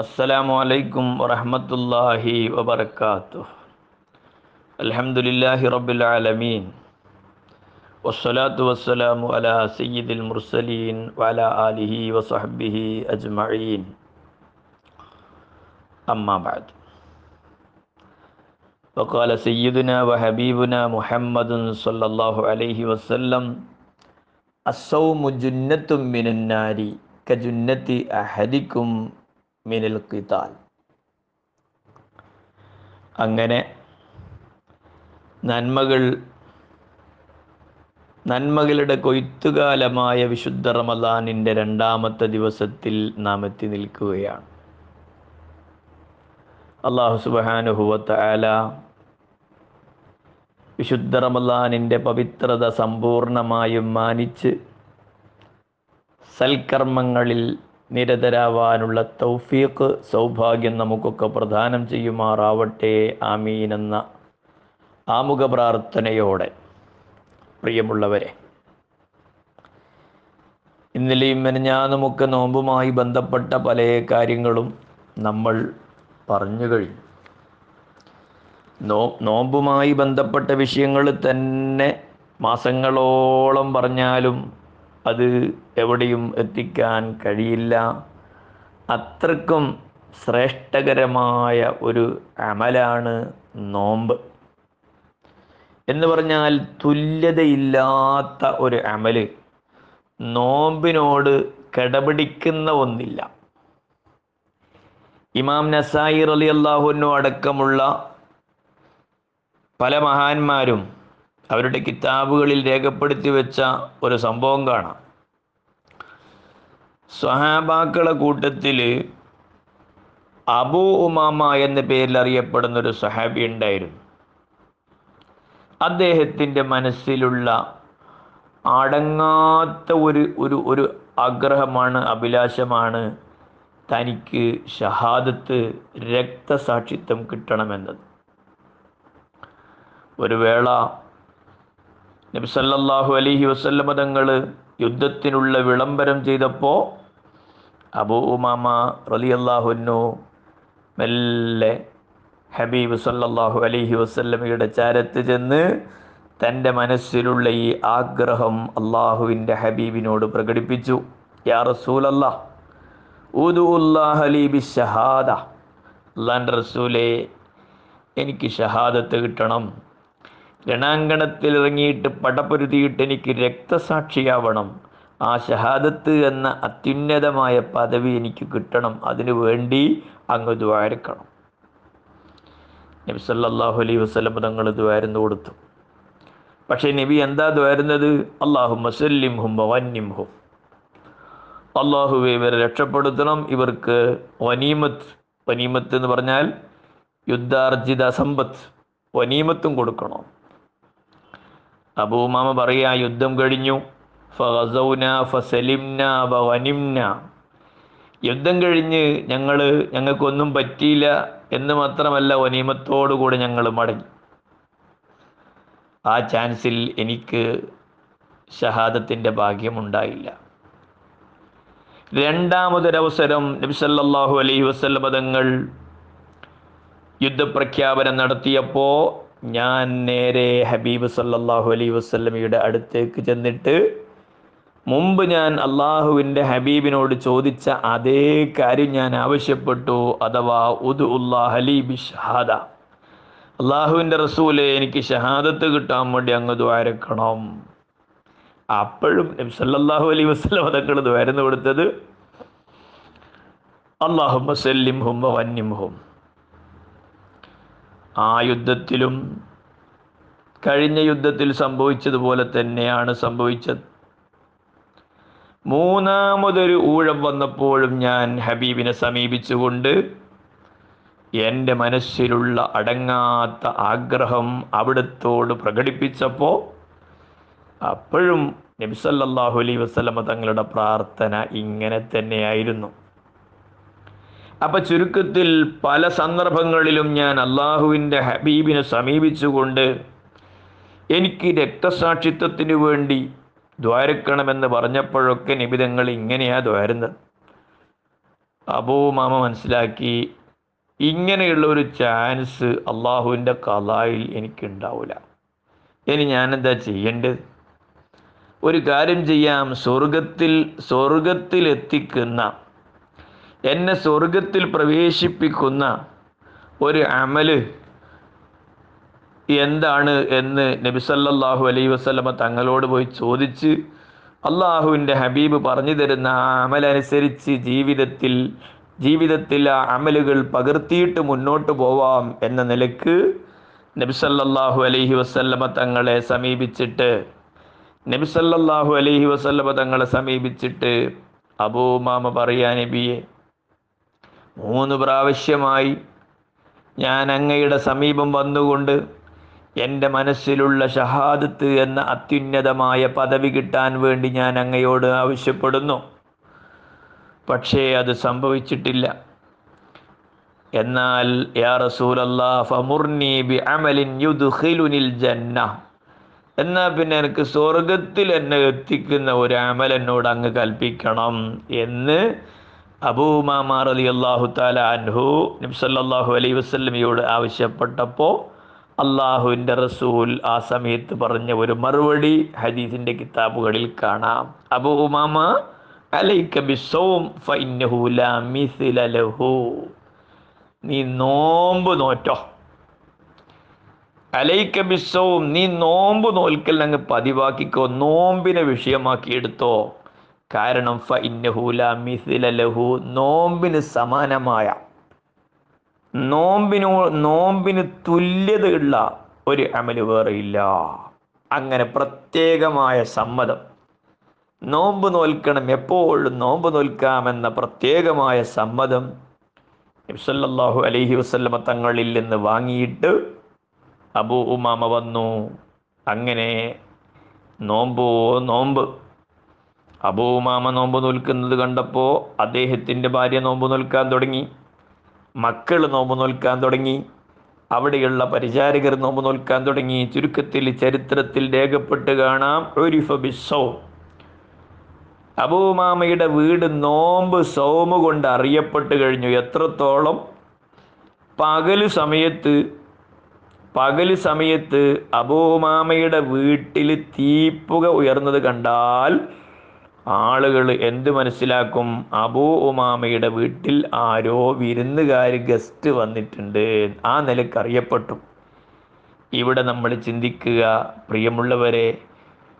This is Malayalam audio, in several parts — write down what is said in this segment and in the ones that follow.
السلام عليكم ورحمة الله وبركاته. الحمد لله رب العالمين. والصلاة والسلام على سيد المرسلين وعلى آله وصحبه أجمعين. أما بعد. وقال سيدنا وحبيبنا محمد صلى الله عليه وسلم الصوم جنة من النار كجنة أحدكم മിനിൽ കിതാൽ അങ്ങനെ നന്മകൾ നന്മകളുടെ കൊയ്ത്തുകാലമായ വിശുദ്ധ റമദാനിന്റെ രണ്ടാമത്തെ ദിവസത്തിൽ നാം എത്തി നിൽക്കുകയാണ്. അള്ളാഹു സുബാനുഹുവത്ത് ആല വിശുദ്ധ റമദാനിന്റെ പവിത്രത സമ്പൂർണമായും മാനിച്ച് സൽക്കർമ്മങ്ങളിൽ നിരതരാവാനുള്ള തൗഫീഖ് സൗഭാഗ്യം നമുക്കൊക്കെ പ്രദാനം ചെയ്യുമാറാവട്ടെ. ആമീൻ എന്ന ആമുഖ പ്രാർത്ഥനയോടെ പ്രിയമുള്ളവരെ ഇന്നലെയും മെനഞ്ഞാന്നുമൊക്കെ നോമ്പുമായി ബന്ധപ്പെട്ട പല കാര്യങ്ങളും നമ്മൾ പറഞ്ഞു കഴിഞ്ഞു. നോ നോമ്പുമായി ബന്ധപ്പെട്ട വിഷയങ്ങൾ തന്നെ മാസങ്ങളോളം പറഞ്ഞാലും അത് എവിടെയും എത്തിക്കാൻ കഴിയില്ല. അത്രക്കും ശ്രേഷ്ഠകരമായ ഒരു അമലാണ് നോമ്പ്. എന്ന് പറഞ്ഞാൽ തുല്യതയില്ലാത്ത ഒരു അമൽ നോമ്പിനോട് കിടപിടിക്കുന്ന ഒന്നില്ല. ഇമാം നസായി അലി അള്ളാഹുനു അടക്കമുള്ള പല മഹാന്മാരും അവരുടെ കിതാബുകളിൽ രേഖപ്പെടുത്തി വെച്ച ഒരു സംഭവം കാണാം. സ്വഹാബാക്കളെ കൂട്ടത്തിൽ അബൂ ഉമാമ എന്ന പേരിൽ അറിയപ്പെടുന്ന ഒരു സഹാബി ഉണ്ടായിരുന്നു. അദ്ദേഹത്തിന്റെ മനസ്സിലുള്ള അടങ്ങാത്ത ഒരു ഒരു ഒരു ആഗ്രഹമാണ് അഭിലാഷമാണ് തനിക്ക് ഷഹാദത്ത് രക്തസാക്ഷിത്വം കിട്ടണമെന്നത്. ഒരു വേള നബിസല്ലാഹു അലഹി വസല്ലമ തങ്ങൾ യുദ്ധത്തിനുള്ള വിളംബരം ചെയ്തപ്പോൾ അബൂ ഉമാമ റലി അള്ളാഹുനു മെല്ലെ ഹബീബ് സല്ലാഹു അലഹി വസ്ല്ലമയുടെ ചാരത്ത് ചെന്ന് തന്റെ മനസ്സിലുള്ള ഈ ആഗ്രഹം അള്ളാഹുവിന്റെ ഹബീബിനോട് പ്രകടിപ്പിച്ചു. യാ റസൂലല്ലാ അള്ളാന്റെ റസൂലെ എനിക്ക് ഷഹാദത്ത് കിട്ടണം. രണാങ്കണത്തിൽ ഇറങ്ങിയിട്ട് പടപൊരുതിയിട്ട് എനിക്ക് രക്തസാക്ഷിയാവണം. ആ ഷഹാദത്ത് എന്ന അത്യുന്നതമായ പദവി എനിക്ക് കിട്ടണം. അതിനു വേണ്ടി അങ്ങ് ദ്വാരക്കണം നബി സല്ലാഹു അലൈഹി വസ്ലം തങ്ങൾ ദ്വാരുന്നു കൊടുത്തു. പക്ഷേ നബി എന്താ ദ്വാരുന്നത് അള്ളാഹു മസല്ലിം ഹും വന്യം ഹും അള്ളാഹുവെ ഇവരെ രക്ഷപ്പെടുത്തണം. ഇവർക്ക് വനീമത്ത് വനീമത്ത് എന്ന് പറഞ്ഞാൽ യുദ്ധാർജിത സമ്പത്ത് വനീമത്തും കൊടുക്കണം. അബൂമാമ പറയാ യുദ്ധം കഴിഞ്ഞു. ഫസൗന ഫസലിംന വനിംന യുദ്ധം കഴിഞ്ഞ് ഞങ്ങൾ ഞങ്ങൾക്കൊന്നും പറ്റിയില്ല എന്ന് മാത്രമല്ല വനീമത്തോടുകൂടി ഞങ്ങൾ മടങ്ങി. ആ ചാൻസിൽ എനിക്ക് ഷഹാദത്തിന്റെ ഭാഗ്യമുണ്ടായില്ല രണ്ടാമതൊരവസരം നബി സല്ലല്ലാഹു അലൈഹി വസല്ലം തങ്ങൾ യുദ്ധപ്രഖ്യാപനം നടത്തിയപ്പോൾ ഞാൻ നേരെ ഹബീബ് സല്ലാഹു അലൈ വസ്ലമിയുടെ അടുത്തേക്ക് ചെന്നിട്ട് മുമ്പ് ഞാൻ അള്ളാഹുവിന്റെ ഹബീബിനോട് ചോദിച്ച അതേ കാര്യം ഞാൻ ആവശ്യപ്പെട്ടു. അഥവാ ഉദ് ഉല്ലാഹ് ഹലീബി ഷഹാദ. അള്ളാഹുവിന്റെ റസൂലെ എനിക്ക് ഷഹാദത്ത് കിട്ടാൻ വേണ്ടി അങ്ങ് ദ്വാരക്കണം അപ്പോഴും നബി അലൈ വസ്ലം അതങ്ങൾ ദ്വാരന്ന് കൊടുത്തത് അള്ളാഹു സല്ലിം ഹും വന്യം ഹും ആ യുദ്ധത്തിലും കഴിഞ്ഞ യുദ്ധത്തിൽ സംഭവിച്ചതുപോലെ തന്നെയാണ് സംഭവിച്ചത്. മൂന്നാമതൊരു ഊഴം വന്നപ്പോഴും ഞാൻ ഹബീബിനെ സമീപിച്ചുകൊണ്ട് എന്റെ മനസ്സിലുള്ള അടങ്ങാത്ത ആഗ്രഹം അവിടത്തോട് പ്രകടിപ്പിച്ചപ്പോൾ അപ്പോഴും നബിസല്ലാഹു അലൈ വസ്ലമ തങ്ങളുടെ പ്രാർത്ഥന ഇങ്ങനെ തന്നെയായിരുന്നു. അപ്പൊ ചുരുക്കത്തിൽ പല സന്ദർഭങ്ങളിലും ഞാൻ അള്ളാഹുവിന്റെ ഹബീബിനെ സമീപിച്ചുകൊണ്ട് എനിക്ക് രക്തസാക്ഷിത്വത്തിന് വേണ്ടി ദ്വാരക്കണമെന്ന് പറഞ്ഞപ്പോഴൊക്കെ നിബിതങ്ങൾ ഇങ്ങനെയാ ദ്വാരുന്നത്. അബൂ മാമ മനസ്സിലാക്കി ഇങ്ങനെയുള്ള ഒരു ചാൻസ് അള്ളാഹുവിന്റെ കലായിൽ എനിക്കുണ്ടാവില്ല ഇനി ഞാനെന്താ ചെയ്യേണ്ടത്? ഒരു കാര്യം ചെയ്യാം. സ്വർഗത്തിൽ എത്തിക്കുന്ന എന്നെ സ്വർഗത്തിൽ പ്രവേശിപ്പിക്കുന്ന ഒരു അമൽ എന്താണ് എന്ന് നബി സല്ലല്ലാഹു അലൈഹി വസല്ലമ തങ്ങളോട് പോയി ചോദിച്ച് അള്ളാഹുവിന്റെ ഹബീബ് പറഞ്ഞു തരുന്ന ആ അമലനുസരിച്ച് ജീവിതത്തിൽ ജീവിതത്തിൽ ആ അമലുകൾ പകർത്തിയിട്ട് മുന്നോട്ട് പോവാം എന്ന നിലയ്ക്ക് നബിസല്ലാഹു അലൈഹി വസല്ലമ തങ്ങളെ സമീപിച്ചിട്ട് നബിസല്ലാഹു അലൈഹി വസല്ലമ തങ്ങളെ സമീപിച്ചിട്ട് അബൂമാമ പറയാ നബിയെ മൂന്ന് പ്രാവശ്യമായി ഞാൻ അങ്ങയുടെ സമീപം വന്നുകൊണ്ട് എന്റെ മനസ്സിലുള്ള ഷഹാദത്ത് എന്ന അത്യുന്നതമായ പദവി കിട്ടാൻ വേണ്ടി ഞാൻ അങ്ങയോട് ആവശ്യപ്പെടുന്നു. പക്ഷേ അത് സംഭവിച്ചിട്ടില്ല. എന്നാൽ യാ ബി അമലിൻ യുദ്ഖിലുനിൽ ജന്ന എന്നാൽ പിന്നെ എനിക്ക് സ്വർഗത്തിൽ എന്നെ എത്തിക്കുന്ന ഒരു അമൽ എന്നോട് അങ്ങ് കൽപ്പിക്കണം എന്ന് അബൂമാമ അലി അള്ളാഹു താല അൻഹു നിംസല്ലാഹു അലൈ വസ്ലമിയോട് ആവശ്യപ്പെട്ടപ്പോൾ അള്ളാഹുവിന്റെ റസൂൽ ആ സമയത്ത് പറഞ്ഞ ഒരു മറുപടി ഹദീസിന്റെ കിതാബുകളിൽ കാണാം. ലാ മിസ്ല നീ നോമ്പ് നോറ്റോ? അലൈക ബിസൗം നീ നോമ്പ് നോൽക്കൽ അങ്ങ് പതിവാക്കിക്കോ നോമ്പിനെ വിഷയമാക്കി എടുത്തോ കാരണം ഫ ഇന്നഹൂല മിസ്ല ലഹു നോമ്പിന് സമാനമായ നോമ്പിനോ നോമ്പിന് തുല്യതയുള്ള ഒരു അമൽ വേറെയില്ല അങ്ങനെ പ്രത്യേകമായ സമ്മതം. നോമ്പ് നോൽക്കണം എപ്പോഴും നോമ്പ് നോൽക്കാമെന്ന പ്രത്യേകമായ സമ്മതം നബ്സല്ലാഹു അലഹി വസ്ല്ലമ തങ്ങളിൽ നിന്ന് വാങ്ങിയിട്ട് അബൂ ഉമാമ വന്നു. അങ്ങനെ നോമ്പോ നോമ്പ് അബൂ ഉമാമ നോമ്പ് നോൽക്കുന്നത് കണ്ടപ്പോൾ അദ്ദേഹത്തിന്റെ ഭാര്യ നോമ്പ് നോൽക്കാൻ തുടങ്ങി. മക്കൾ നോമ്പ് നോൽക്കാൻ തുടങ്ങി. അവിടെയുള്ള പരിചാരകർ നോമ്പ് നോൽക്കാൻ തുടങ്ങി. ചുരുക്കത്തിൽ ചരിത്രത്തിൽ രേഖപ്പെട്ട് കാണാം. ഒരിഫ ബിസോ അബൂമാമയുടെ വീട് നോമ്പ് സോമ് കൊണ്ട് അറിയപ്പെട്ട് കഴിഞ്ഞു എത്രത്തോളം. പകൽ സമയത്ത് പകൽ സമയത്ത് അബൂമാമയുടെ വീട്ടിൽ തീപ്പുക ഉയർന്നത് കണ്ടാൽ ആളുകൾ എന്ത് മനസ്സിലാക്കും? അബൂ ഉമാമയുടെ വീട്ടിൽ ആരോ വിരുന്നുകാർ ഗസ്റ്റ് വന്നിട്ടുണ്ട്. ആ നിലയ്ക്ക് അറിയപ്പെട്ടു. ഇവിടെ നമ്മൾ ചിന്തിക്കുക പ്രിയമുള്ളവരെ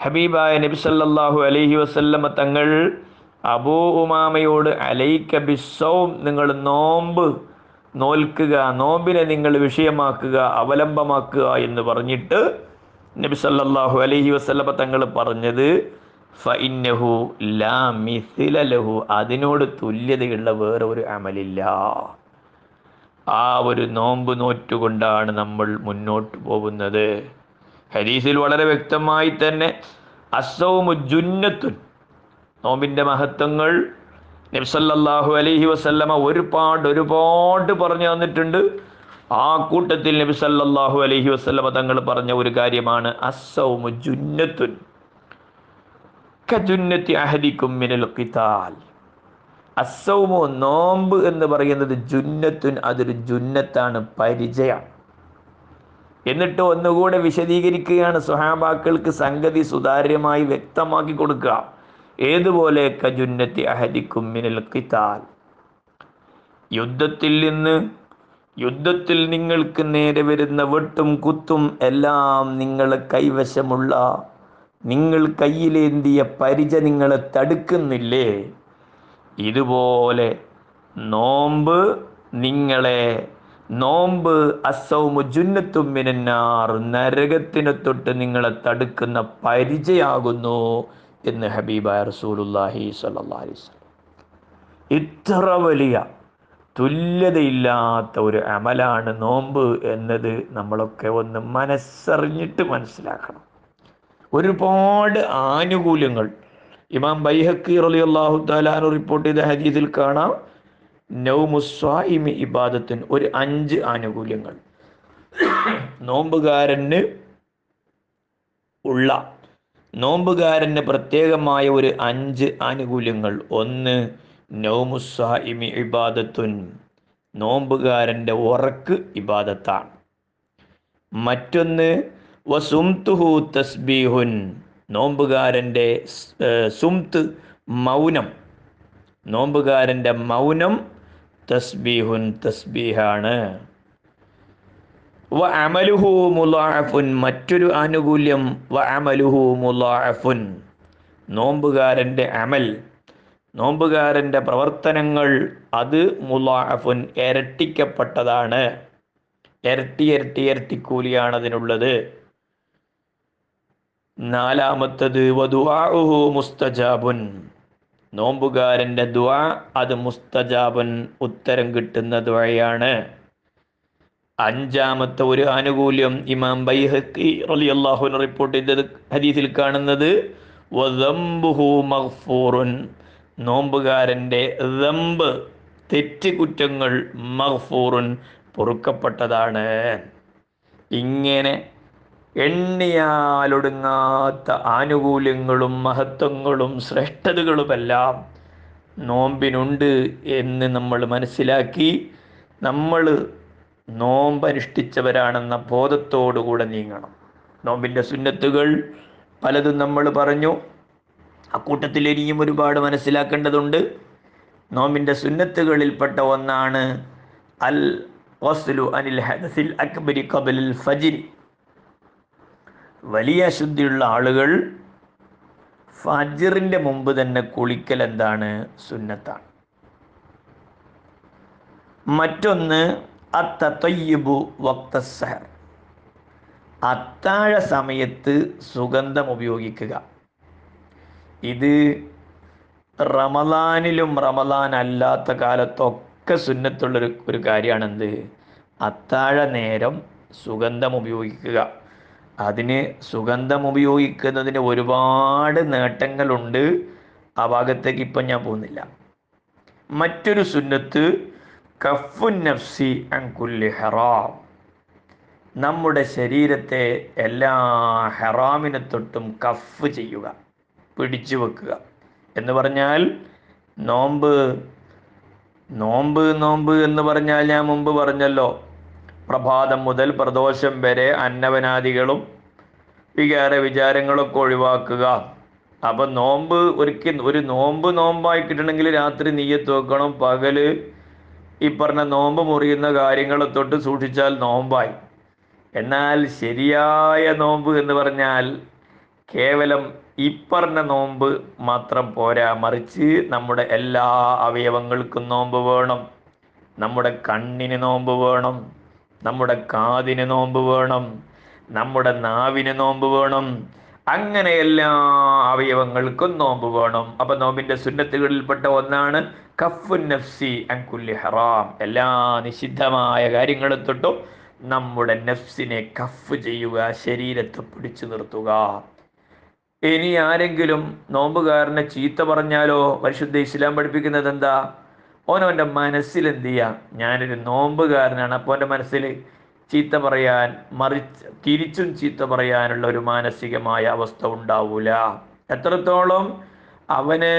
ഹബീബായ നബി സല്ലല്ലാഹു അലൈഹി വസല്ലമ തങ്ങൾ അബൂ ഉമാമയോട് അലൈക്ക ബിസ്സവും നിങ്ങൾ നോമ്പ് നോൽക്കുക നോമ്പിനെ നിങ്ങൾ വിഷയമാക്കുക അവലംബമാക്കുക എന്ന് പറഞ്ഞിട്ട് നബി സല്ലല്ലാഹു അലൈഹി വസല്ലമ തങ്ങൾ പറഞ്ഞത് ഫഇന്നഹു ലാ മിസിലഹു ലഹു. അതിനോട് തുല്യതയുള്ള വേറെ ഒരു അമലില്ല. ആ ഒരു നോമ്പ് നോറ്റുകൊണ്ടാണ് നമ്മൾ മുന്നോട്ട് പോകുന്നത്. ഹദീസിൽ വളരെ വ്യക്തമായി തന്നെ അസൗമു ജുന്നത്തുൻ. നോമ്പിന്റെ മഹത്വങ്ങൾ നബ്സല്ലാഹു അലൈഹി വസല്ലമ ഒരുപാട് ഒരുപാട് പറഞ്ഞു തന്നിട്ടുണ്ട്. ആ കൂട്ടത്തിൽ നബി സല്ലല്ലാഹു അലൈഹി വസല്ലമ തങ്ങൾ പറഞ്ഞ ഒരു കാര്യമാണ് അസൗമു ജുന്നത്തുൻ. കജുന്നത്തി അഹദിക്കും മിനൽ ഖിതാൽ. അസൗമു നോമ്പ് എന്ന് പറയുന്നത് ജുന്നത്തുൻ അതൊരു ജുന്നത്താണ് പരിചയം. എന്നിട്ട് ഒന്നുകൂടെ വിശദീകരിക്കുകയാണ് സുഹാബാക്കൾക്ക് സംഗതി സുതാര്യമായി വ്യക്തമാക്കി കൊടുക്കുക. ഏതുപോലെ കജുന്നത്തി അഹദിക്കും മിനൽ ഖിതാൽ? യുദ്ധത്തിൽ നിന്ന് യുദ്ധത്തിൽ നിങ്ങൾക്ക് നേരെ വരുന്ന വെട്ടും കുത്തും എല്ലാം നിങ്ങളെ കൈവശമുള്ള നിങ്ങൾ കയ്യിലേന്തിയ പരിച നിങ്ങളെ തടുക്കുന്നില്ലേ? ഇതുപോലെ നോമ്പ് നിങ്ങളെ നോമ്പ് അസൗമു ജുന്നത്തും മിനന്നാർ നരകത്തിനെ തൊട്ട് നിങ്ങളെ തടുക്കുന്ന പരിചയാകുന്നു എന്ന് ഹബീബ റസൂലുല്ലാഹി വസല്ലം. ഇത്ര വലിയ തുല്യതയില്ലാത്ത ഒരു അമലാണ് നോമ്പ് എന്നത് നമ്മളൊക്കെ ഒന്ന് മനസ്സറിഞ്ഞിട്ട് മനസ്സിലാക്കണം. ഒരുപാട് ആനുകൂല്യങ്ങൾ. ഇമാം ബൈഹക്കി റലി അള്ളാഹു താലാനു റിപ്പോർട്ട് ചെയ്ത ഹദീസിൽ കാണാം നൗമുസ്വായിമി ഇബാദത്തിന് ഒരു അഞ്ച് ആനുകൂല്യങ്ങൾ. നോമ്പുകാരന് ഉള്ള നോമ്പുകാരന് പ്രത്യേകമായ ഒരു അഞ്ച് ആനുകൂല്യങ്ങൾ. ഒന്ന് നൗമുസായിമി ഇബാദത്തുൻ നോമ്പുകാരന്റെ ഉറക്ക് ഇബാദത്താണ്. മറ്റൊന്ന് വസുംതുഹു തസ്ബീഹുൻ. നോമ്പുകാരന്റെ സുംത്ത് മൗനം. നോമ്പുകാരന്റെ മൗനം തസ്ബീഹുൻ തസ്ബീഹാണ്. വ അമലുഹു മുലാഫുൻ മറ്റൊരു ആനുകൂല്യം വ അമലുഹു മുലാഫുൻ നോമ്പുകാരന്റെ അമൽ. നോമ്പുകാരന്റെ പ്രവർത്തനങ്ങൾ അത് മുലാഫുൻ ഇരട്ടിക്കപ്പെട്ടതാണ്. ഇരട്ടി ഇരട്ടി ഇരട്ടിക്കൂലിയാണ് അതിനുള്ളത് നാലാമത്തത് വധുവാഹു മുസ്തജാബുൻ. നോമ്പുകാരന്റെ ദുആ അത് മുസ്തജാബൻ ഉത്തരം കിട്ടുന്ന ദയാണ് അഞ്ചാമത്തെ ഒരു ആനുകൂല്യം ഇമാം ബൈഹക്കി റളിയല്ലാഹു റിപ്പോർട്ട് ചെയ്തത് ഹദീസിൽ കാണുന്നത് മഹ്ഫൂറുൻ നോമ്പുകാരന്റെ ദമ്പ് തെറ്റ് കുറ്റങ്ങൾ മഹ്ഫൂറുൻ പൊറുക്കപ്പെട്ടതാണ്. ഇങ്ങനെ എണ്ണിയാലൊടുങ്ങാത്ത ആനുകൂല്യങ്ങളും മഹത്വങ്ങളും ശ്രേഷ്ഠതകളുമെല്ലാം നോമ്പിനുണ്ട് എന്ന് നമ്മൾ മനസ്സിലാക്കി നമ്മൾ നോമ്പനുഷ്ഠിച്ചവരാണെന്ന ബോധത്തോടുകൂടെ നീങ്ങണം. നോമ്പിന്റെ സുന്നത്തുകൾ പലതും നമ്മൾ പറഞ്ഞു. അക്കൂട്ടത്തിൽ ഇനിയും ഒരുപാട് മനസ്സിലാക്കേണ്ടതുണ്ട്. നോമ്പിന്റെ സുന്നത്തുകളിൽപ്പെട്ട ഒന്നാണ് അൽ വസ്ലു അനിൽ ഹദസിൽ അക്ബരി കബലിൽ ഫജിരി വലിയ അശുദ്ധിയുള്ള ആളുകൾ ഫജിറിന്റെ മുമ്പ് തന്നെ കുളിക്കൽ എന്താണ്? സുന്നത്താണ്. മറ്റൊന്ന് അത്തയ്യബു വക്തസഹർ അത്താഴ സമയത്ത് സുഗന്ധം ഉപയോഗിക്കുക. ഇത് റമദാനിലും റമദാൻ അല്ലാത്ത കാലത്തൊക്കെ സുന്നത്തുള്ളൊരു ഒരു കാര്യമാണെന്ത്? അത്താഴ നേരം സുഗന്ധം ഉപയോഗിക്കുക. അതിന് സുഗന്ധം ഉപയോഗിക്കുന്നതിന് ഒരുപാട് നേട്ടങ്ങളുണ്ട്. ആ ഭാഗത്തേക്ക് ഇപ്പം ഞാൻ പോകുന്നില്ല. മറ്റൊരു സുന്നത്ത് കഫു നഫ്സി അങ്കുല്ലി ഹറാം. നമ്മുടെ ശരീരത്തെ എല്ലാ ഹെറാമിനെ തൊട്ടും കഫ് ചെയ്യുക പിടിച്ചു വെക്കുക. എന്ന് പറഞ്ഞാൽ നോമ്പ് നോമ്പ് നോമ്പ് എന്ന് പറഞ്ഞാൽ ഞാൻ മുമ്പ് പറഞ്ഞല്ലോ പ്രഭാതം മുതൽ പ്രദോഷം വരെ അന്നവനാദികളും വികാര വിചാരങ്ങളൊക്കെ ഒഴിവാക്കുക. അപ്പൊ നോമ്പ് ഒരിക്കൽ ഒരു നോമ്പ് നോമ്പായി കിട്ടണമെങ്കിൽ രാത്രി നീയത്ത് വെക്കണം. പകൽ ഈ പറഞ്ഞ നോമ്പ് മുറിയുന്ന കാര്യങ്ങളെ തൊട്ട് സൂക്ഷിച്ചാൽ നോമ്പായി. എന്നാൽ ശരിയായ നോമ്പ് എന്ന് പറഞ്ഞാൽ കേവലം ഈ പറഞ്ഞ നോമ്പ് മാത്രം പോരാ. മറിച്ച് നമ്മുടെ എല്ലാ അവയവങ്ങൾക്കും നോമ്പ് വേണം. നമ്മുടെ കണ്ണിന് നോമ്പ് വേണം. നമ്മുടെ കാതിന് നോമ്പ് വേണം നമ്മുടെ നാവിന് നോമ്പ് വേണം അങ്ങനെ എല്ലാ അവയവങ്ങൾക്കും നോമ്പ് വേണം. അപ്പൊ നോമ്പിന്റെ സുന്നത്തുകളിൽപ്പെട്ട ഒന്നാണ് കഫു നഫ്സി അങ്കുല്ലി ഹറാം. എല്ലാ നിഷിദ്ധമായ കാര്യങ്ങളെ തൊട്ടും നമ്മുടെ നഫ്സിനെ കഫ് ചെയ്യുക ശരീരത്തെ പിടിച്ചു നിർത്തുക. ഇനി ആരെങ്കിലും നോമ്പുകാരനെ ചീത്ത പറഞ്ഞാലോ? പരിശുദ്ധ ഇസ്ലാം പഠിപ്പിക്കുന്നത് എന്താ? ഓനവന്റെ മനസ്സിൽ എന്ത് ചെയ്യാം ഞാനൊരു നോമ്പുകാരനാണ് അപ്പോൾ എന്റെ മനസ്സിൽ ചീത്ത പറയാൻ മറിച്ച് തിരിച്ചും ചീത്ത പറയാനുള്ള ഒരു മാനസികമായ അവസ്ഥ ഉണ്ടാവൂല. എത്രത്തോളം അവന്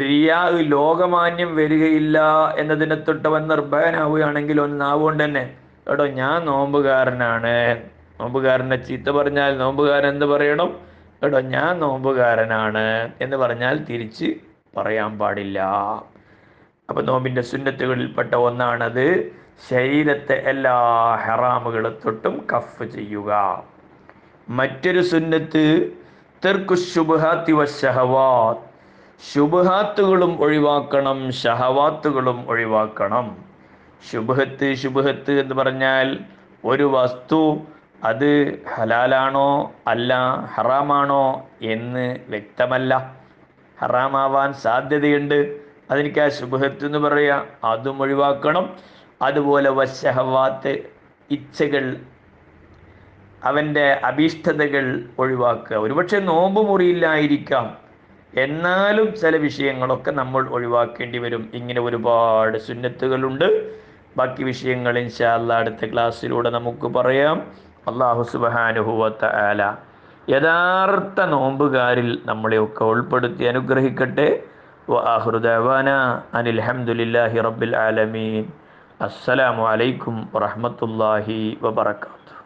റിയാ ലോകമാന്യം വരികയില്ല എന്നതിനെ തൊട്ടവൻ നിർഭയനാവുകയാണെങ്കിൽ ഒന്നാവുകൊണ്ട് തന്നെ കേട്ടോ ഞാൻ നോമ്പുകാരനാണ്. നോമ്പുകാരനെ ചീത്ത പറഞ്ഞാൽ നോമ്പുകാരൻ എന്ത് പറയണം? കേട്ടോ ഞാൻ നോമ്പുകാരനാണ് എന്ന് പറഞ്ഞാൽ തിരിച്ച് പറയാൻ പാടില്ല. അപ്പൊ നോമ്പിന്റെ സുന്നത്തുകളിൽപ്പെട്ട ഒന്നാണത് ശരീരത്തെ എല്ലാ ഹറാമുകളെ തൊട്ടും കഫ് ചെയ്യുക. മറ്റൊരു സുന്നത്ത് തെർക്കു ശുഭഹാത്തി വശഹവാത്ത് ശുഭഹാത്തുകളും ഒഴിവാക്കണം ഷഹവാത്തുകളും ഒഴിവാക്കണം. ശുഭഹത്ത് ശുഭഹത്ത് എന്ന് പറഞ്ഞാൽ ഒരു വസ്തു അത് ഹലാലാണോ അല്ല ഹറാമാണോ എന്ന് വ്യക്തമല്ല. ഹറാമാവാൻ സാധ്യതയുണ്ട്. അതെനിക്ക് ആ ശുഭഹത്ത് എന്ന് പറയുക. അതും ഒഴിവാക്കണം. അതുപോലെ വശഹവാത്ത് ഇച്ഛകൾ അവന്റെ അഭീഷ്ടതകൾ ഒഴിവാക്കുക. ഒരുപക്ഷെ നോമ്പ് മുറിയില്ലായിരിക്കാം. എന്നാലും ചില വിഷയങ്ങളൊക്കെ നമ്മൾ ഒഴിവാക്കേണ്ടി വരും. ഇങ്ങനെ ഒരുപാട് സുന്നത്തുകളുണ്ട്. ബാക്കി വിഷയങ്ങൾ ഇൻഷാല്ല അടുത്ത ക്ലാസ്സിലൂടെ നമുക്ക് പറയാം. അള്ളാഹു സുബാനുഹുവത്ത ആല യഥാർത്ഥ നോമ്പുകാരിൽ നമ്മളെയൊക്കെ ഉൾപ്പെടുത്തി അനുഗ്രഹിക്കട്ടെ. വാഹുദാന അനിൽഹമുല്ലാഹി റബ്ബിൽ ആലമീൻ. അസ്സലാമു അലൈക്കും വറഹമത്തല്ലാഹി വബർക്കാത്തു